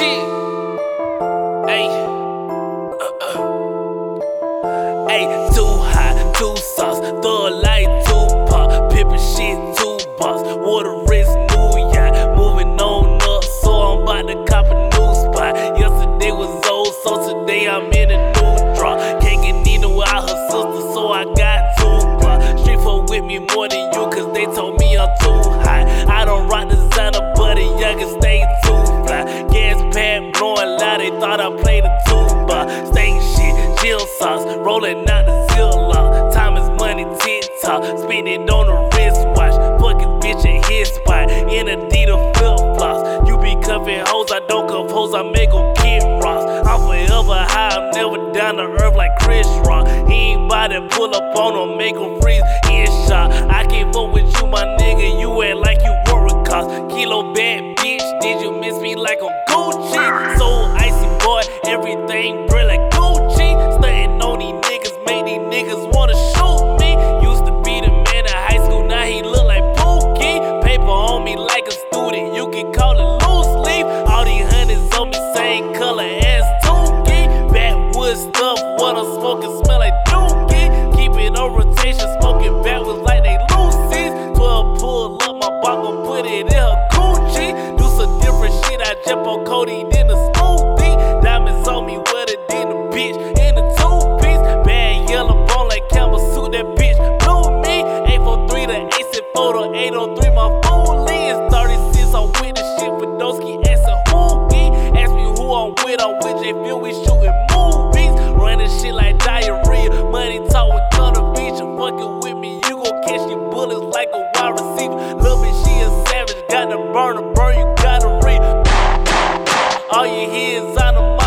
Hey. Uh-uh. Hey, too hot, too sauce, a light, too pop, pippin' shit, too boss, water wrist, new yacht, moving on up, so I'm about to cop a new spot. Yesterday was old, so today I'm in a new draw. Can't get Nina without her sister, so I got two blocks. Street folk with me more than you, cause they told me thought I played a tuba. Steak shit, chill sauce, rolling out the zilla. Time is money, TikTok, spin it on the wristwatch. Fuck his bitch in his spot, in Adidas flip flops. You be cuffing hoes, I don't cuff hoes, I make them kid rocks. I'm forever high, I'm never down to earth like Chris Rock. He ain't bout to pull up on him, make him freeze, in shot. I can't vote with you, my nigga, you act like you work a cops. Kilo bad bitch, did you miss me like I'm Gucci? So boy, everything brill like Gucci. Stunting on these niggas, make these niggas wanna shoot me. Used to be the man in high school, now he look like Pookie. Paper on me like a student, you can call it loose leaf. All these hundreds on me, same color as Tookie. Backwoods stuff, what I'm smoking smell like Dookie. Keep it on rotation, smoking backwards like they Lucy's. 12 pull up, my gon' put it in her Gucci. Do some different shit, I jump on Cody saw me with it, then a bitch in a two piece. Bad yellow bone like Campbell suit, that bitch blew me. 843 the ace and photo, 803 my phone lens. 36, I'm with the shit with Dosky ass and Hoogie. Ask me who I'm with, I'm with J. Phil, we shooting movies. Running shit like diarrhea, money talk with Thunder Beach. Fucking with me, you gon' catch your bullets like a wide receiver. Love it, she a savage, got to burn a burn, you gotta read. All you hear is on the